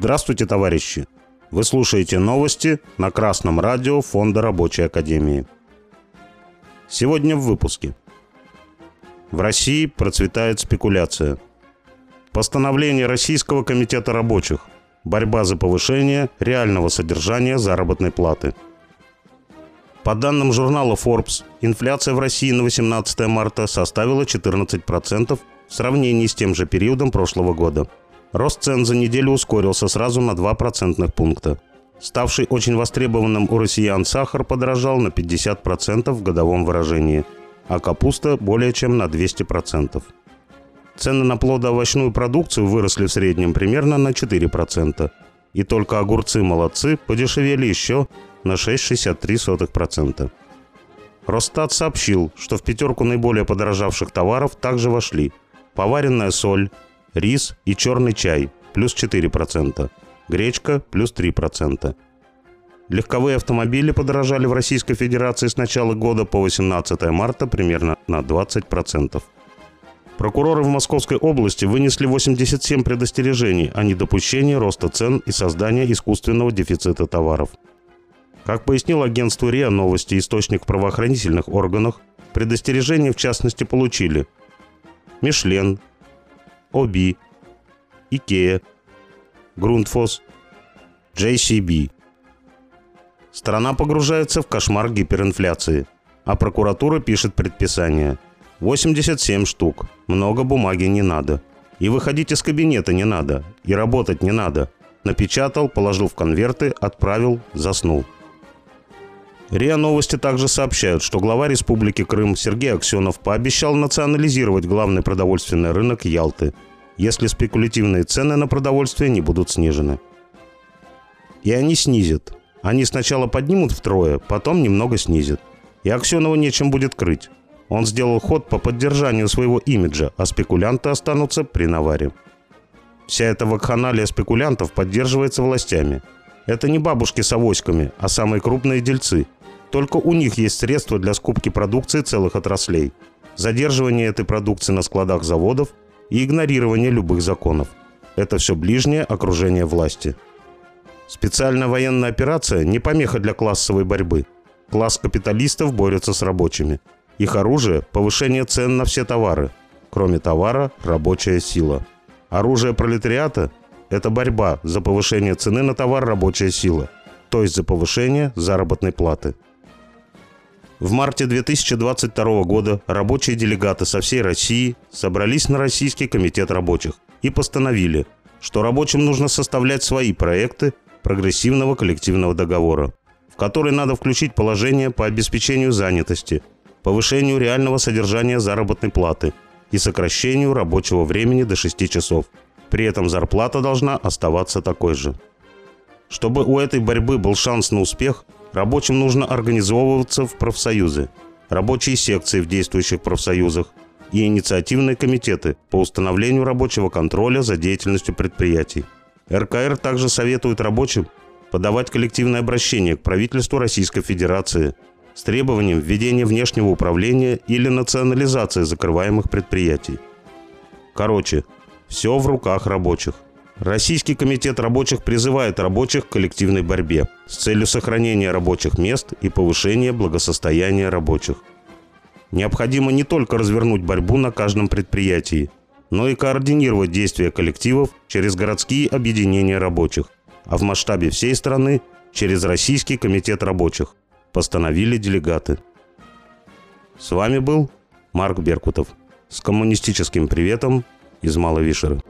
Здравствуйте, товарищи! Вы слушаете новости на Красном радио Фонда Рабочей Академии. Сегодня в выпуске. В России процветает спекуляция. Постановление Российского комитета рабочих. Борьба за повышение реального содержания заработной платы. По данным журнала Forbes, инфляция в России на 18 марта составила 14% в сравнении с тем же периодом прошлого года – Рост цен за неделю ускорился сразу на 2 процентных пункта. Ставший очень востребованным у россиян сахар подорожал на 50% в годовом выражении, а капуста более чем на 200%. Цены на плодоовощную продукцию выросли в среднем примерно на 4%, и только огурцы-молодцы подешевели еще на 6,63%. Росстат сообщил, что в пятерку наиболее подорожавших товаров также вошли поваренная соль, рис и черный чай плюс 4%, гречка плюс 3%. Легковые автомобили подорожали в Российской Федерации с начала года по 18 марта примерно на 20%. Прокуроры в Московской области вынесли 87 предостережений о недопущении роста цен и создания искусственного дефицита товаров. Как пояснил агентству РИА Новости источник в правоохранительных органах, предостережения в частности получили Мишлен, Оби, Икея, Грунтфос, JCB. Страна погружается в кошмар гиперинфляции, а прокуратура пишет предписание. 87 штук, много бумаги не надо. И выходить из кабинета не надо, и работать не надо. Напечатал, положил в конверты, отправил, заснул. РИА Новости также сообщают, что глава Республики Крым Сергей Аксенов пообещал национализировать главный продовольственный рынок Ялты, если спекулятивные цены на продовольствие не будут снижены. И они снизят. Они сначала поднимут втрое, потом немного снизят. И Аксенову нечем будет крыть. Он сделал ход по поддержанию своего имиджа, а спекулянты останутся при наваре. Вся эта вакханалия спекулянтов поддерживается властями. Это не бабушки с авоськами, а самые крупные дельцы – только у них есть средства для скупки продукции целых отраслей, задерживания этой продукции на складах заводов и игнорирования любых законов. Это все ближнее окружение власти. Специальная военная операция не помеха для классовой борьбы. Класс капиталистов борется с рабочими. Их оружие – повышение цен на все товары. Кроме товара – рабочая сила. Оружие пролетариата – это борьба за повышение цены на товар рабочая сила, то есть за повышение заработной платы. В марте 2022 года рабочие делегаты со всей России собрались на Российский комитет рабочих и постановили, что рабочим нужно составлять свои проекты прогрессивного коллективного договора, в который надо включить положение по обеспечению занятости, повышению реального содержания заработной платы и сокращению рабочего времени до 6 часов. При этом зарплата должна оставаться такой же. Чтобы у этой борьбы был шанс на успех – Рабочим нужно организовываться в профсоюзы, рабочие секции в действующих профсоюзах и инициативные комитеты по установлению рабочего контроля за деятельностью предприятий. РКР также советует рабочим подавать коллективное обращение к правительству Российской Федерации с требованием введения внешнего управления или национализации закрываемых предприятий. Короче, все в руках рабочих. Российский комитет рабочих призывает рабочих к коллективной борьбе с целью сохранения рабочих мест и повышения благосостояния рабочих. Необходимо не только развернуть борьбу на каждом предприятии, но и координировать действия коллективов через городские объединения рабочих, а в масштабе всей страны через Российский комитет рабочих, постановили делегаты. С вами был Марк Беркутов с коммунистическим приветом из Маловишера.